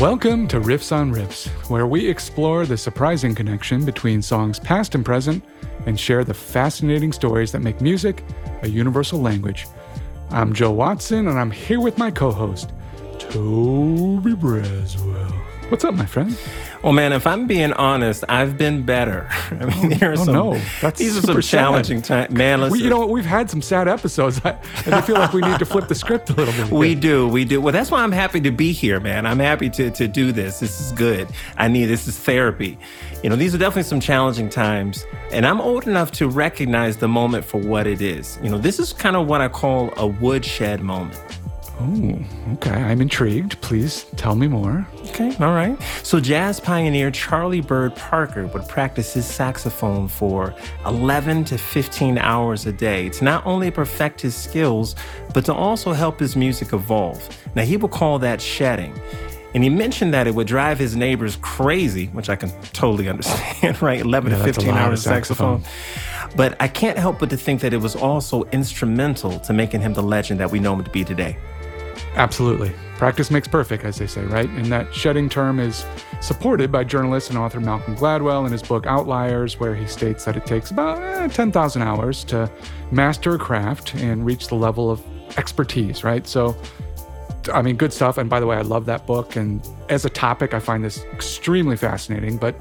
Welcome to Riffs on Riffs, where we explore the surprising connection between songs past and present and share the fascinating stories that make music a universal language. I'm Joe Watson, and I'm here with my co host, Toby Braswell. What's up, my friend? Well, man, if I'm being honest, I've been better. I mean, oh, there are oh, some, no. That's these are some challenging times. Man, listen, We, you know what? We've had some sad episodes, I, and I feel like we need to flip the script a little bit. we do, we do. Well, that's why I'm happy to be here, man. I'm happy to to do this. This is good. I need this is therapy. You know, these are definitely some challenging times, and I'm old enough to recognize the moment for what it is. You know, this is kind of what I call a woodshed moment. Oh, okay. I'm intrigued. Please tell me more. Okay, all right. So, jazz pioneer Charlie Bird Parker would practice his saxophone for 11 to 15 hours a day to not only perfect his skills, but to also help his music evolve. Now, he would call that shedding. And he mentioned that it would drive his neighbors crazy, which I can totally understand, right? 11 Yeah, to 15 lot of hours of saxophone. But I can't help but to think that it was also instrumental to making him the legend that we know him to be today. Absolutely. Practice makes perfect, as they say, right? And that shedding term is supported by journalist and author Malcolm Gladwell in his book Outliers, where he states that it takes about eh, 10,000 hours to master a craft and reach the level of expertise, right? So, I mean, good stuff. And by the way, I love that book. And as a topic, I find this extremely fascinating. But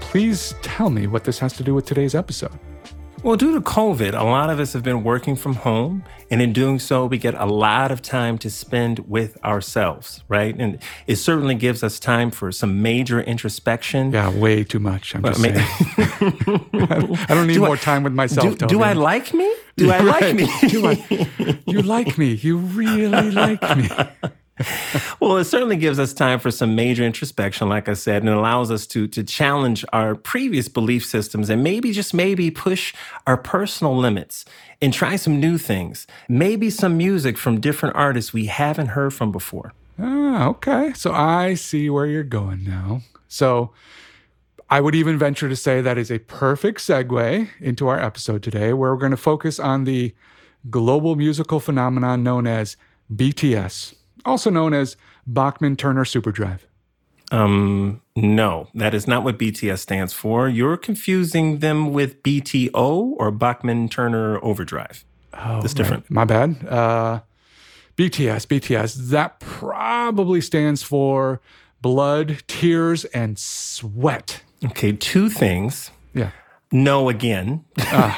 please tell me what this has to do with today's episode. Well, due to COVID, a lot of us have been working from home. And in doing so, we get a lot of time to spend with ourselves, right? And it certainly gives us time for some major introspection. Yeah, way too much. I'm just I mean- saying. I don't need Do I- more time with myself. Do, do I like me? Do I like me? Do I- you like me. You really like me. Well, it certainly gives us time for some major introspection, like I said, and allows us to to challenge our previous belief systems and maybe just maybe push our personal limits and try some new things. Maybe some music from different artists we haven't heard from before. Ah, okay. So I see where you're going now. So I would even venture to say that is a perfect segue into our episode today, where we're going to focus on the global musical phenomenon known as BTS, also known as Bachman Turner Superdrive. Um, no, that is not what BTS stands for. You're confusing them with BTO or Bachman Turner Overdrive. Oh, That's different. My bad. Uh, BTS, BTS. That probably stands for blood, tears, and sweat. Okay, two things. Yeah. No again. Ah,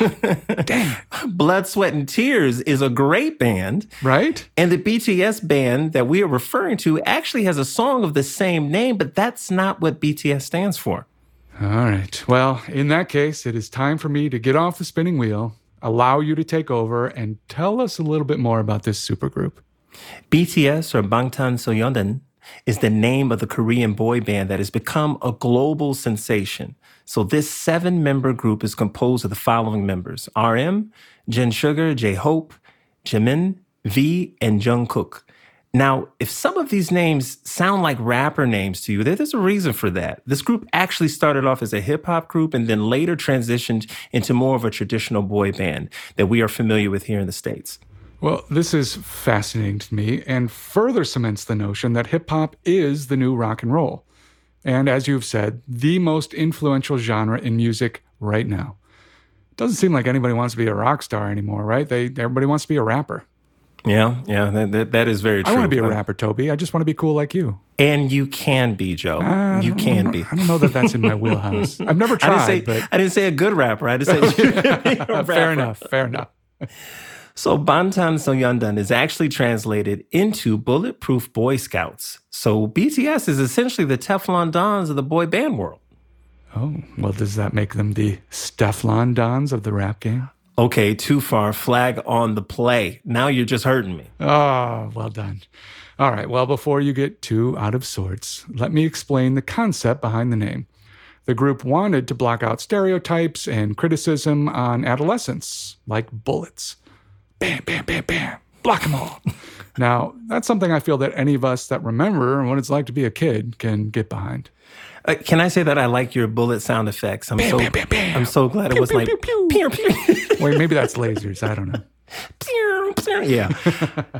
Dang it. Blood, Sweat, and Tears is a great band. Right? And the BTS band that we are referring to actually has a song of the same name, but that's not what BTS stands for. All right. Well, in that case, it is time for me to get off the spinning wheel, allow you to take over, and tell us a little bit more about this supergroup. BTS or Bangtan Sonyeondan is the name of the Korean boy band that has become a global sensation. So this seven-member group is composed of the following members: RM, Jin Suga, J Hope, Jimin, V, and Jungkook. Now, if some of these names sound like rapper names to you, there's a reason for that. This group actually started off as a hip hop group and then later transitioned into more of a traditional boy band that we are familiar with here in the States. Well, this is fascinating to me and further cements the notion that hip hop is the new rock and roll. And as you've said, the most influential genre in music right now. Doesn't seem like anybody wants to be a rock star anymore, right? They everybody wants to be a rapper. Yeah, yeah, that, that, that is very true. I want to be a Uh, rapper, Toby. I just want to be cool like you. And you can be, Joe. I you can be. I don't know that that's in my wheelhouse. I've never I didn't tried, say I didn't say a good rapper. I just said you can be a fair enough. Fair enough. So Bangtan Sonyeondan is actually translated into Bulletproof Boy Scouts. So BTS is essentially the Teflon Dons of the boy band world. Oh, well, does that make them the Steflon Dons of the rap game? Okay, too far. Flag on the play. Now you're just hurting me. Oh, well done. All right. Well, before you get too out of sorts, let me explain the concept behind the name. The group wanted to block out stereotypes and criticism on adolescence, like bullets. Bam, bam, bam, bam. Block them all. now, that's something I feel that any of us that remember what it's like to be a kid can get behind. Uh, can I say that I like your bullet sound effects? I'm so bam, bam, bam. I'm so glad it was pew, like pew, pew. pew, pew. Wait, maybe that's lasers. I don't know. Pew, staring. Yeah.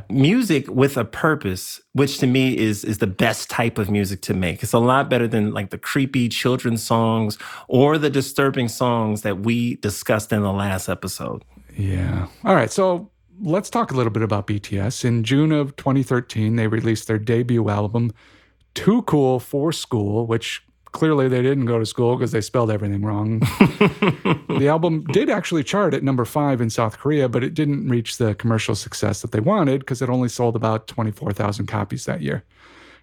music with a purpose, which to me is is the best type of music to make. It's a lot better than like the creepy children's songs or the disturbing songs that we discussed in the last episode. Yeah. All right. So let's talk a little bit about BTS. In June of 2013, they released their debut album, Too Cool for School, which clearly they didn't go to school because they spelled everything wrong. the album did actually chart at number five in South Korea, but it didn't reach the commercial success that they wanted because it only sold about 24,000 copies that year.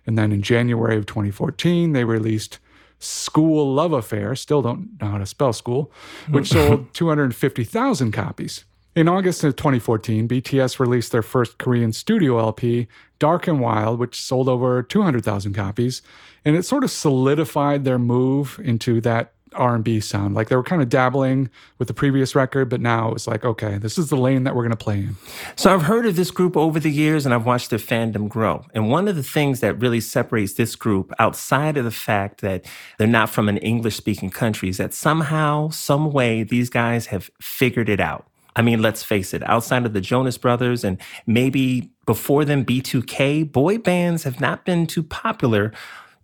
And then in January of 2014, they released School Love Affair, still don't know how to spell school, which mm. sold 250,000 copies. In August of 2014, BTS released their first Korean studio LP, Dark and Wild, which sold over 200,000 copies, and it sort of solidified their move into that R&B sound. Like they were kind of dabbling with the previous record, but now it was like, okay, this is the lane that we're going to play in. So I've heard of this group over the years and I've watched their fandom grow. And one of the things that really separates this group outside of the fact that they're not from an English speaking country is that somehow, some way these guys have figured it out. I mean, let's face it, outside of the Jonas Brothers and maybe before them B2K, boy bands have not been too popular,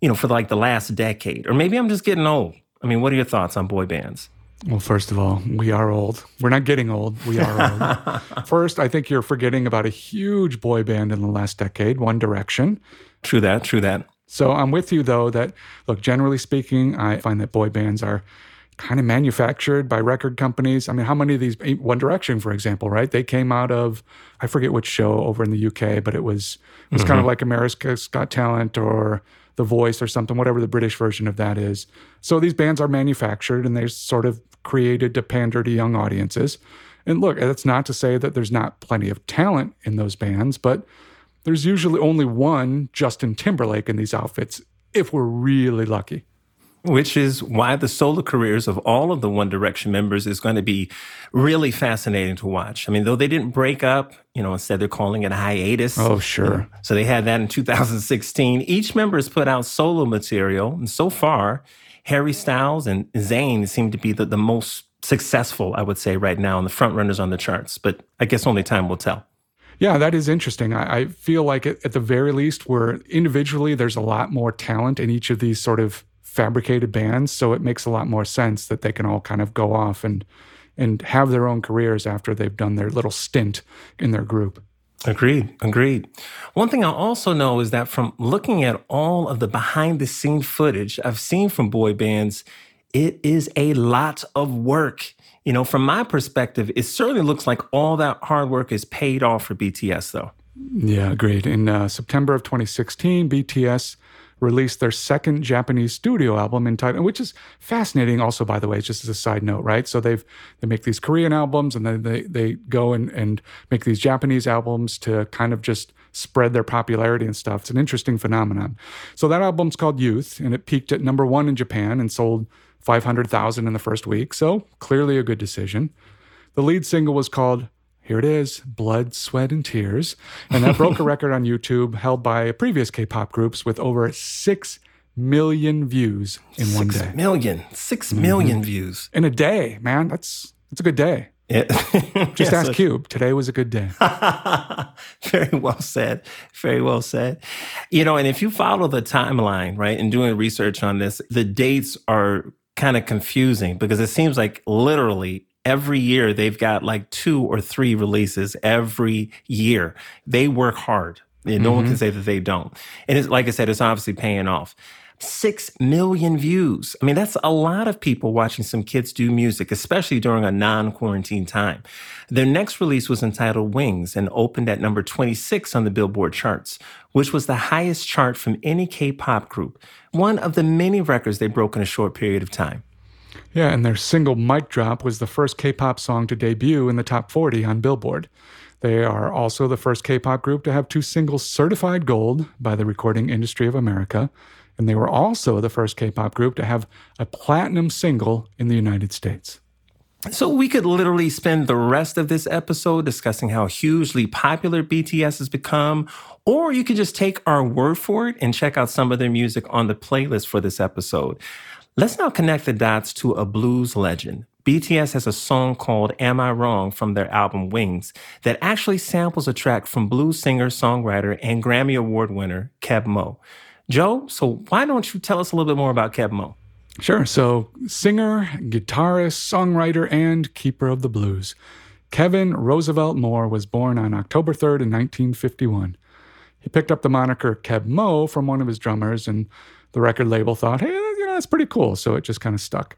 you know, for like the last decade. Or maybe I'm just getting old. I mean, what are your thoughts on boy bands? Well, first of all, we are old. We're not getting old. We are old. first, I think you're forgetting about a huge boy band in the last decade, One Direction. True that, true that. So I'm with you, though, that, look, generally speaking, I find that boy bands are kind of manufactured by record companies. I mean, how many of these One Direction, for example, right? They came out of I forget which show over in the UK, but it was it was mm-hmm. kind of like America's Got Talent or The Voice or something, whatever the British version of that is. So these bands are manufactured and they're sort of created to pander to young audiences. And look, that's not to say that there's not plenty of talent in those bands, but there's usually only one Justin Timberlake in these outfits if we're really lucky which is why the solo careers of all of the One Direction members is going to be really fascinating to watch. I mean, though they didn't break up, you know, instead they're calling it a hiatus. Oh, sure. You know, so they had that in 2016. Each member has put out solo material, and so far, Harry Styles and Zayn seem to be the, the most successful, I would say, right now, and the front runners on the charts. But I guess only time will tell. Yeah, that is interesting. I, I feel like at, at the very least, where individually there's a lot more talent in each of these sort of fabricated bands, so it makes a lot more sense that they can all kind of go off and and have their own careers after they've done their little stint in their group. Agreed. Agreed. One thing I also know is that from looking at all of the behind the scene footage I've seen from boy bands, it is a lot of work. You know, from my perspective, it certainly looks like all that hard work is paid off for BTS, though. Yeah, agreed. In uh, September of 2016, BTS released their second Japanese studio album entitled, which is fascinating. Also, by the way, just as a side note, right? So they've they make these Korean albums, and then they they go and and make these Japanese albums to kind of just spread their popularity and stuff. It's an interesting phenomenon. So that album's called Youth, and it peaked at number one in Japan and sold 500,000 in the first week. So clearly a good decision. The lead single was called here it is blood sweat and tears and that broke a record on youtube held by previous k-pop groups with over 6 million views in six one day million six million mm-hmm. views in a day man that's that's a good day yeah. Just ask Cube. Today was a good day. Very well said. Very well said. You know, and if you follow the timeline, right, and doing research on this, the dates are kind of confusing because it seems like literally every year they've got like two or three releases every year. They work hard. And no mm-hmm. one can mm-hmm. say that they don't. And it's like I said, it's obviously paying off. Six million views. I mean, that's a lot of people watching some kids do music, especially during a non quarantine time. Their next release was entitled Wings and opened at number 26 on the Billboard charts, which was the highest chart from any K pop group, one of the many records they broke in a short period of time. Yeah, and their single Mic Drop was the first K pop song to debut in the top 40 on Billboard. They are also the first K pop group to have two singles certified gold by the Recording Industry of America. And they were also the first K pop group to have a platinum single in the United States. So, we could literally spend the rest of this episode discussing how hugely popular BTS has become, or you could just take our word for it and check out some of their music on the playlist for this episode. Let's now connect the dots to a blues legend. BTS has a song called Am I Wrong from their album Wings that actually samples a track from blues singer, songwriter, and Grammy Award winner Keb Mo. Joe, so why don't you tell us a little bit more about Keb Mo? Sure. So, singer, guitarist, songwriter, and keeper of the blues. Kevin Roosevelt Moore was born on October 3rd in 1951. He picked up the moniker Keb Mo from one of his drummers, and the record label thought, hey, that's pretty cool. So it just kind of stuck.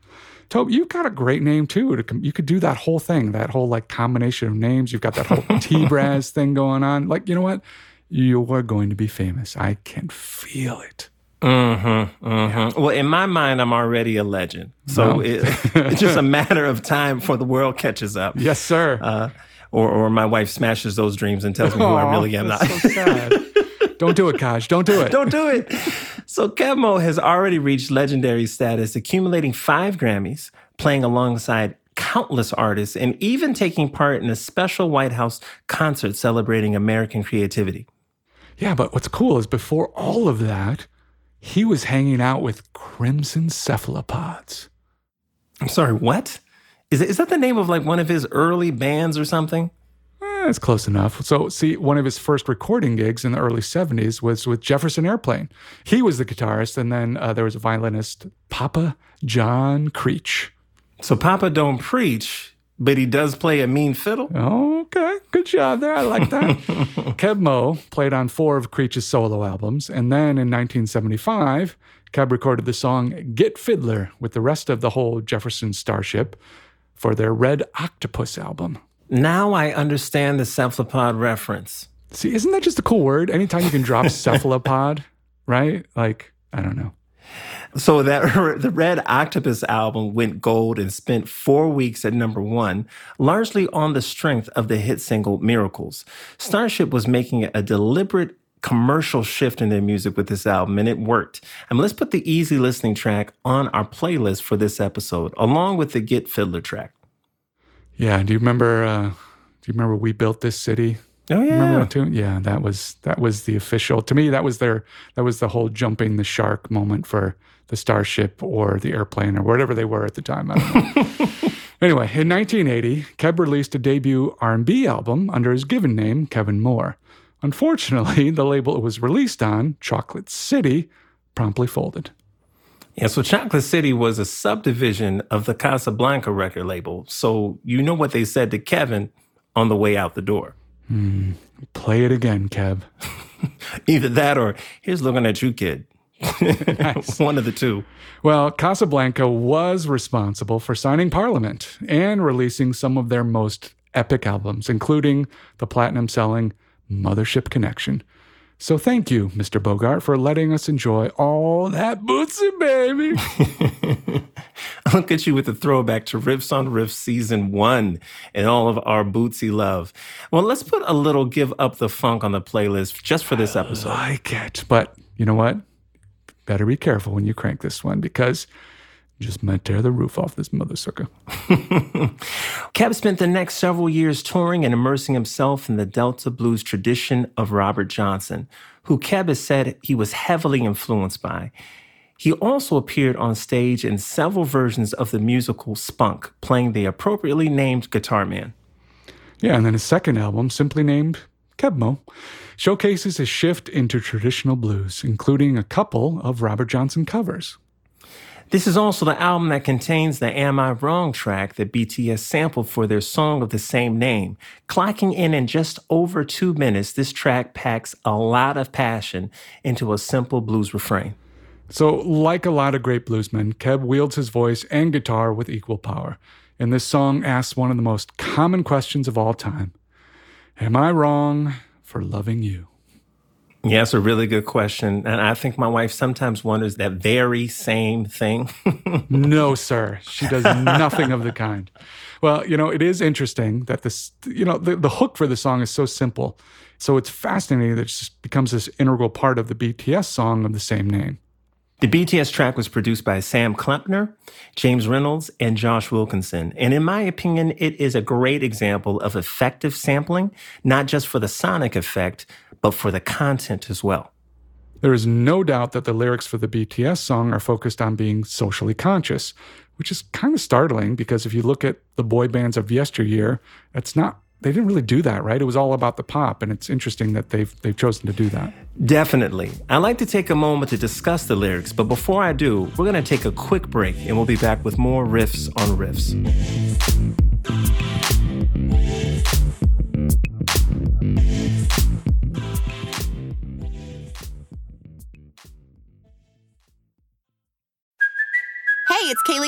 Tobe, you've got a great name too. You could do that whole thing, that whole like combination of names. You've got that whole T-Braz thing going on. Like, you know what? You are going to be famous. I can feel it. Mm-hmm, mm-hmm. Well, in my mind, I'm already a legend. So no. it, it's just a matter of time before the world catches up. Yes, sir. Uh, or, or my wife smashes those dreams and tells me who I really am. Not. So sad. Don't do it, Kaj. Don't do it. Don't do it. So Keb Mo has already reached legendary status, accumulating five Grammys, playing alongside countless artists, and even taking part in a special White House concert celebrating American creativity. Yeah, but what's cool is before all of that, he was hanging out with Crimson Cephalopods. I'm sorry, what? Is, is that the name of like one of his early bands or something? That's close enough. So, see, one of his first recording gigs in the early 70s was with Jefferson Airplane. He was the guitarist, and then uh, there was a violinist, Papa John Creach. So, Papa don't preach, but he does play a mean fiddle? Okay, good job there. I like that. Keb Mo played on four of Creach's solo albums, and then in 1975, Keb recorded the song Git Fiddler with the rest of the whole Jefferson Starship for their Red Octopus album. Now I understand the cephalopod reference. See, isn't that just a cool word? Anytime you can drop cephalopod, right? Like, I don't know. So that the Red Octopus album went gold and spent four weeks at number one, largely on the strength of the hit single Miracles. Starship was making a deliberate commercial shift in their music with this album, and it worked. And let's put the easy listening track on our playlist for this episode, along with the Git Fiddler track. Yeah. Do you remember? Uh, do you remember we built this city? Oh yeah. Remember that tune? Yeah, that was that was the official. To me, that was their that was the whole jumping the shark moment for the starship or the airplane or whatever they were at the time. anyway, in 1980, Keb released a debut R&B album under his given name, Kevin Moore. Unfortunately, the label it was released on, Chocolate City, promptly folded. Yeah, so Chocolate City was a subdivision of the Casablanca record label. So you know what they said to Kevin on the way out the door. Mm, play it again, Kev. Either that or here's looking at you, kid. One of the two. Well, Casablanca was responsible for signing Parliament and releasing some of their most epic albums, including the platinum selling Mothership Connection, so thank you, Mr. Bogart, for letting us enjoy all that Bootsy baby. Look at you with a throwback to Riffs on Riffs season one and all of our Bootsy love. Well, let's put a little Give Up the Funk on the playlist just for this episode. I like it. But you know what? Better be careful when you crank this one because just might tear the roof off this mother sucker. Keb spent the next several years touring and immersing himself in the Delta blues tradition of Robert Johnson, who Keb has said he was heavily influenced by. He also appeared on stage in several versions of the musical Spunk, playing the appropriately named Guitar Man. Yeah, and then his second album, simply named Kebmo, showcases his shift into traditional blues, including a couple of Robert Johnson covers. This is also the album that contains the Am I Wrong track that BTS sampled for their song of the same name. Clocking in in just over two minutes, this track packs a lot of passion into a simple blues refrain. So, like a lot of great bluesmen, Keb wields his voice and guitar with equal power. And this song asks one of the most common questions of all time Am I wrong for loving you? Yeah, it's a really good question. And I think my wife sometimes wonders that very same thing. no, sir. She does nothing of the kind. Well, you know, it is interesting that this, you know, the, the hook for the song is so simple. So it's fascinating that it just becomes this integral part of the BTS song of the same name. The BTS track was produced by Sam Klempner, James Reynolds, and Josh Wilkinson. And in my opinion, it is a great example of effective sampling, not just for the sonic effect, but for the content as well. There is no doubt that the lyrics for the BTS song are focused on being socially conscious, which is kind of startling because if you look at the boy bands of yesteryear, it's not they didn't really do that, right? It was all about the pop, and it's interesting that they've they've chosen to do that. Definitely. I'd like to take a moment to discuss the lyrics, but before I do, we're going to take a quick break and we'll be back with more riffs on riffs.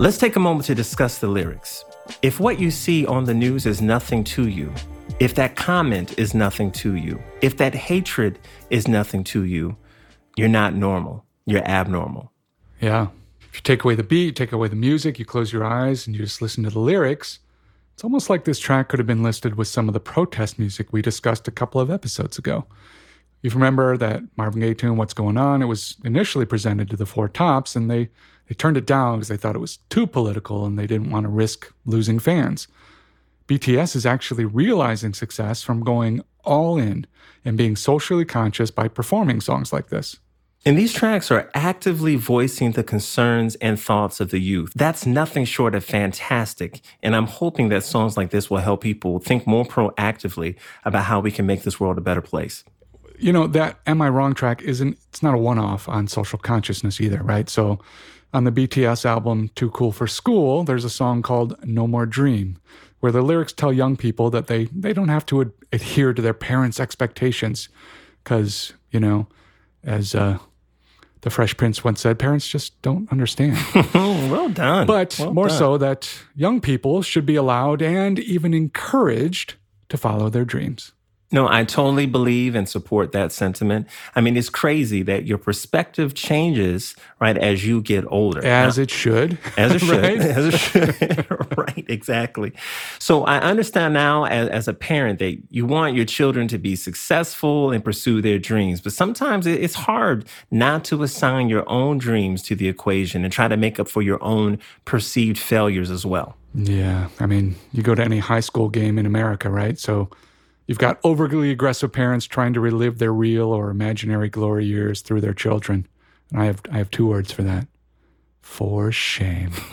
Let's take a moment to discuss the lyrics. If what you see on the news is nothing to you, if that comment is nothing to you, if that hatred is nothing to you, you're not normal. You're abnormal. Yeah. If you take away the beat, take away the music, you close your eyes and you just listen to the lyrics, it's almost like this track could have been listed with some of the protest music we discussed a couple of episodes ago. You remember that Marvin Gaye tune, What's Going On? It was initially presented to the Four Tops, and they they turned it down because they thought it was too political and they didn't want to risk losing fans. BTS is actually realizing success from going all in and being socially conscious by performing songs like this. And these tracks are actively voicing the concerns and thoughts of the youth. That's nothing short of fantastic. And I'm hoping that songs like this will help people think more proactively about how we can make this world a better place. You know, that Am I Wrong track isn't, it's not a one off on social consciousness either, right? So on the BTS album Too Cool for School, there's a song called No More Dream, where the lyrics tell young people that they, they don't have to ad- adhere to their parents' expectations. Because, you know, as uh, the Fresh Prince once said, parents just don't understand. well done. But well more done. so that young people should be allowed and even encouraged to follow their dreams. No, I totally believe and support that sentiment. I mean, it's crazy that your perspective changes, right, as you get older. As now, it should. As it should. right? As it should. right, exactly. So I understand now as, as, a parent that you want your children to be successful and pursue their dreams. But sometimes it's hard not to assign your own dreams to the equation and try to make up for your own perceived failures as well. Yeah. I mean, you go to any high school game in America, right? So You've got overly aggressive parents trying to relive their real or imaginary glory years through their children. And I have I have two words for that. For shame.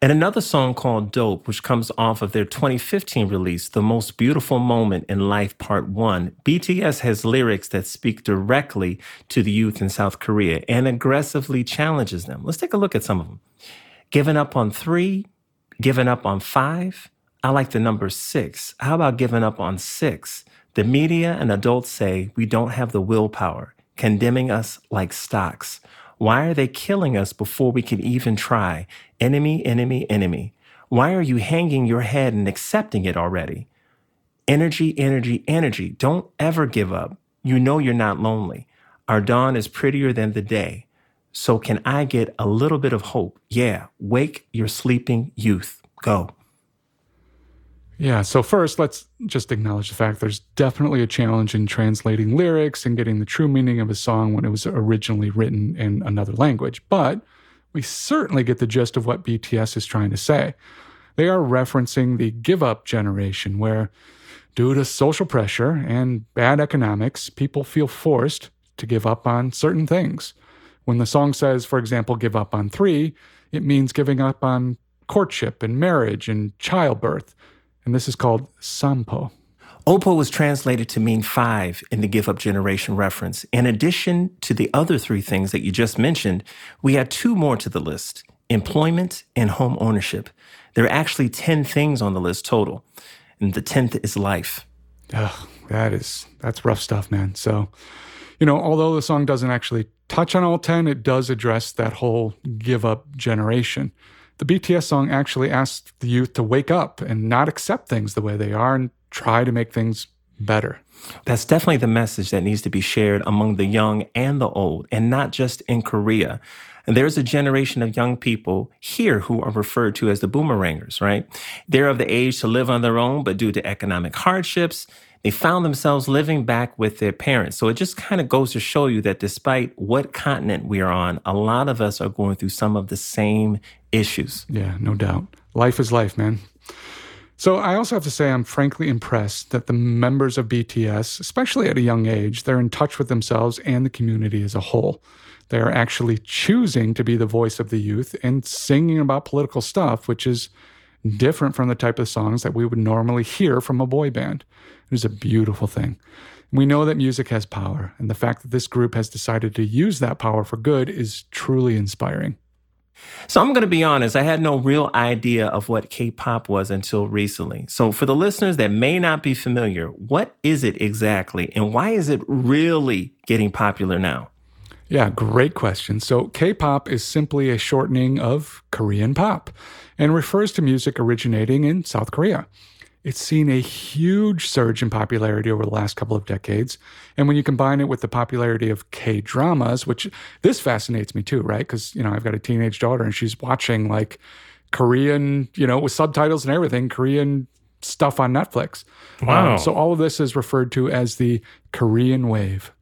and another song called Dope, which comes off of their 2015 release, The Most Beautiful Moment in Life Part 1, BTS has lyrics that speak directly to the youth in South Korea and aggressively challenges them. Let's take a look at some of them. Giving up on three, giving up on five, I like the number six. How about giving up on six? The media and adults say we don't have the willpower, condemning us like stocks. Why are they killing us before we can even try? Enemy, enemy, enemy. Why are you hanging your head and accepting it already? Energy, energy, energy. Don't ever give up. You know you're not lonely. Our dawn is prettier than the day. So can I get a little bit of hope? Yeah, wake your sleeping youth. Go. Yeah, so first, let's just acknowledge the fact there's definitely a challenge in translating lyrics and getting the true meaning of a song when it was originally written in another language. But we certainly get the gist of what BTS is trying to say. They are referencing the give up generation, where due to social pressure and bad economics, people feel forced to give up on certain things. When the song says, for example, give up on three, it means giving up on courtship and marriage and childbirth and this is called Sampo. Opo was translated to mean five in the Give Up Generation reference. In addition to the other three things that you just mentioned, we add two more to the list employment and home ownership. There are actually 10 things on the list total, and the 10th is life. Ugh, that is, that's rough stuff, man. So, you know, although the song doesn't actually touch on all 10, it does address that whole give up generation. The BTS song actually asks the youth to wake up and not accept things the way they are and try to make things better. That's definitely the message that needs to be shared among the young and the old, and not just in Korea. And there's a generation of young people here who are referred to as the boomerangers, right? They're of the age to live on their own, but due to economic hardships, they found themselves living back with their parents. So it just kind of goes to show you that despite what continent we are on, a lot of us are going through some of the same issues. Yeah, no doubt. Life is life, man. So I also have to say I'm frankly impressed that the members of BTS, especially at a young age, they're in touch with themselves and the community as a whole. They are actually choosing to be the voice of the youth and singing about political stuff, which is different from the type of songs that we would normally hear from a boy band. It is a beautiful thing. We know that music has power, and the fact that this group has decided to use that power for good is truly inspiring. So I'm going to be honest, I had no real idea of what K-pop was until recently. So for the listeners that may not be familiar, what is it exactly and why is it really getting popular now? Yeah, great question. So, K pop is simply a shortening of Korean pop and refers to music originating in South Korea. It's seen a huge surge in popularity over the last couple of decades. And when you combine it with the popularity of K dramas, which this fascinates me too, right? Because, you know, I've got a teenage daughter and she's watching like Korean, you know, with subtitles and everything, Korean stuff on Netflix. Wow. Um, so all of this is referred to as the Korean wave.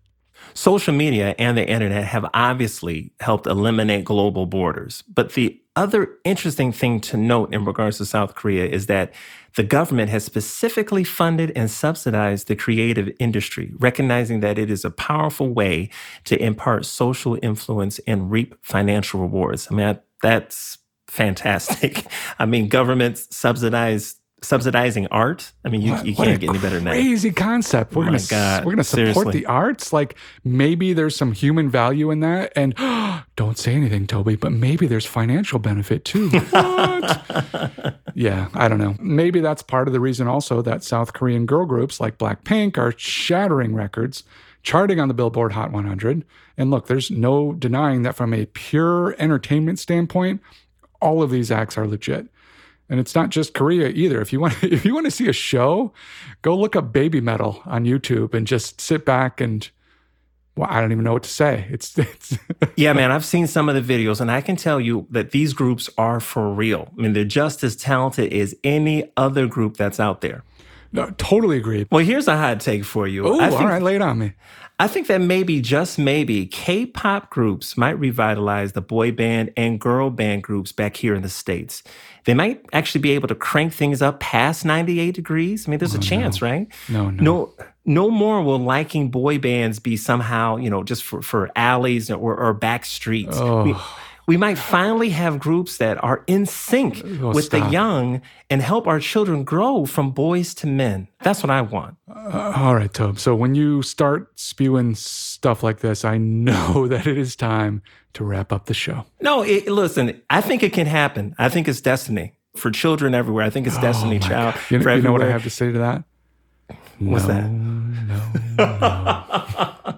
Social media and the internet have obviously helped eliminate global borders. But the other interesting thing to note in regards to South Korea is that the government has specifically funded and subsidized the creative industry, recognizing that it is a powerful way to impart social influence and reap financial rewards. I mean, that's fantastic. I mean, governments subsidize subsidizing art. I mean, you, What- you can't get any better than that. Crazy concept. We're oh My gonna God, we're gonna support seriously. the arts. Like maybe there's some human value in that. And don't say anything, Toby. But maybe there's financial benefit too. What? yeah, I don't know. Maybe that's part of the reason also that South Korean girl groups like Blackpink are shattering records, charting on the Billboard Hot 100. And look, there's no denying that from a pure entertainment standpoint, all of these acts are legit. And it's not just Korea either. If you want if you want to see a show, go look up Babymetal on YouTube and just sit back and well, I don't even know what to say. It's it's Yeah, man, I've seen some of the videos and I can tell you that these groups are for real. I mean, they're just as talented as any other group that's out there. No, totally agree. Well, here's a hot take for you. Oh, I all think, lay it on me. I think that maybe, just maybe, K pop groups might revitalize the boy band and girl band groups back here in the States. They might actually be able to crank things up past 98 degrees. I mean, there's a oh, chance, right? Oh, No, no. No, no more will liking boy bands be somehow, you know, just for, for alleys or, or back streets. Oh. We, we might finally have groups that are in sync Oh, with the young and help our children grow from boys to men. That's what I want. Uh, all right, Tobe. So when you start spewing stuff like this, I know that it is time to wrap up the show. No, it, listen, I think it can happen. I think it's destiny for children everywhere. I think it's destiny, Oh my child. God. You, for you know what I have to say to that? What's no, that? No,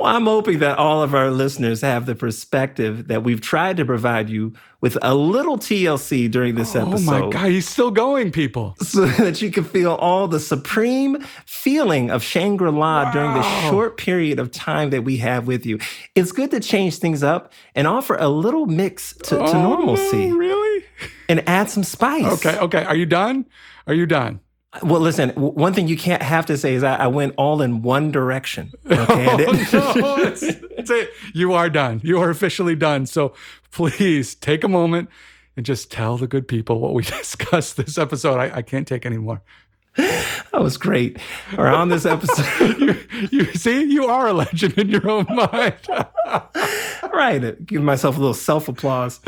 Well, I'm hoping that all of our listeners have the perspective that we've tried to provide you with a little TLC during this Oh episode. Oh my God, he's still going, people. so that you can feel all the supreme feeling of Shangri La during the short period of time that we have with you. It's good to change things up and offer a little mix to, to Oh, normalcy no, really? and add some spice. Okay, okay. Are you done? Are you done? Well, listen, one thing you can't have to say is I, I went all in one direction. Okay. Oh, no, that's, that's it. You are done. You are officially done. So please take a moment and just tell the good people what we discussed this episode. I, I can't take any more. that was great. Or on this episode, You, you see, you are a legend in your own mind. right? Give myself a little self applause.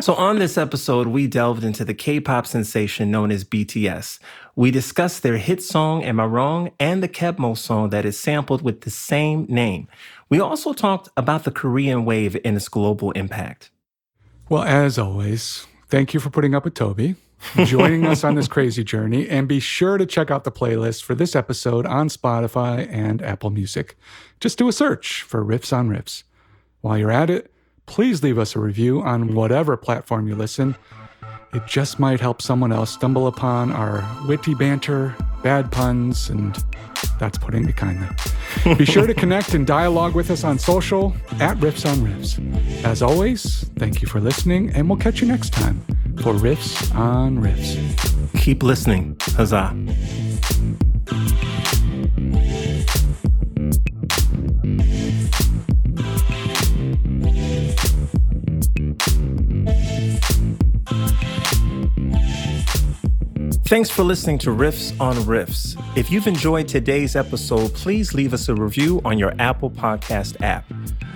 So, on this episode, we delved into the K pop sensation known as BTS. We discussed their hit song, Am I Wrong, and the Kebmo song that is sampled with the same name. We also talked about the Korean wave and its global impact. Well, as always, thank you for putting up with Toby, joining us on this crazy journey, and be sure to check out the playlist for this episode on Spotify and Apple Music. Just do a search for Riffs on Riffs. While you're at it, please leave us a review on whatever platform you listen. It just might help someone else stumble upon our witty banter, bad puns, and that's putting it kindly. Be sure to connect and dialogue with us on social at Riffs on Riffs. As always, thank you for listening, and we'll catch you next time for Riffs on Riffs. Keep listening. Huzzah. Thanks for listening to Riffs on Riffs. If you've enjoyed today's episode, please leave us a review on your Apple Podcast app.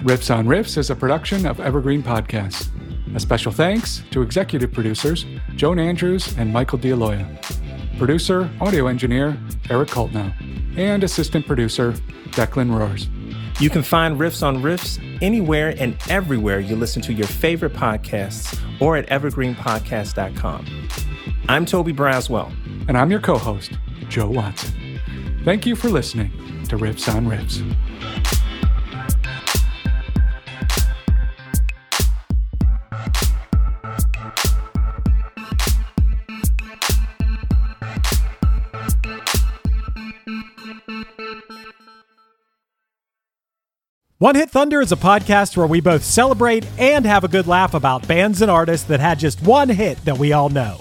Riffs on Riffs is a production of Evergreen Podcasts. A special thanks to executive producers Joan Andrews and Michael D'Aloia, producer, audio engineer Eric Coltnow, and assistant producer Declan Roars. You can find Riffs on Riffs anywhere and everywhere you listen to your favorite podcasts or at evergreenpodcast.com. I'm Toby Braswell. And I'm your co host, Joe Watson. Thank you for listening to Riffs on Riffs. One Hit Thunder is a podcast where we both celebrate and have a good laugh about bands and artists that had just one hit that we all know.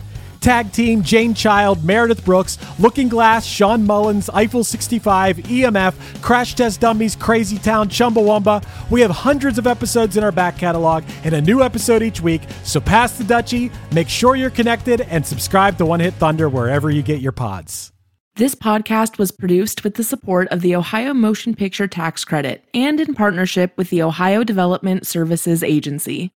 Tag Team, Jane Child, Meredith Brooks, Looking Glass, Shawn Mullins, Eiffel 65, EMF, Crash Test Dummies, Crazy Town, Chumbawamba. We have hundreds of episodes in our back catalog and a new episode each week, so pass the Dutchie, make sure you're connected, and subscribe to One Hit Thunder wherever you get your pods. This podcast was produced with the support of the Ohio Motion Picture Tax Credit and in partnership with the Ohio Development Services Agency.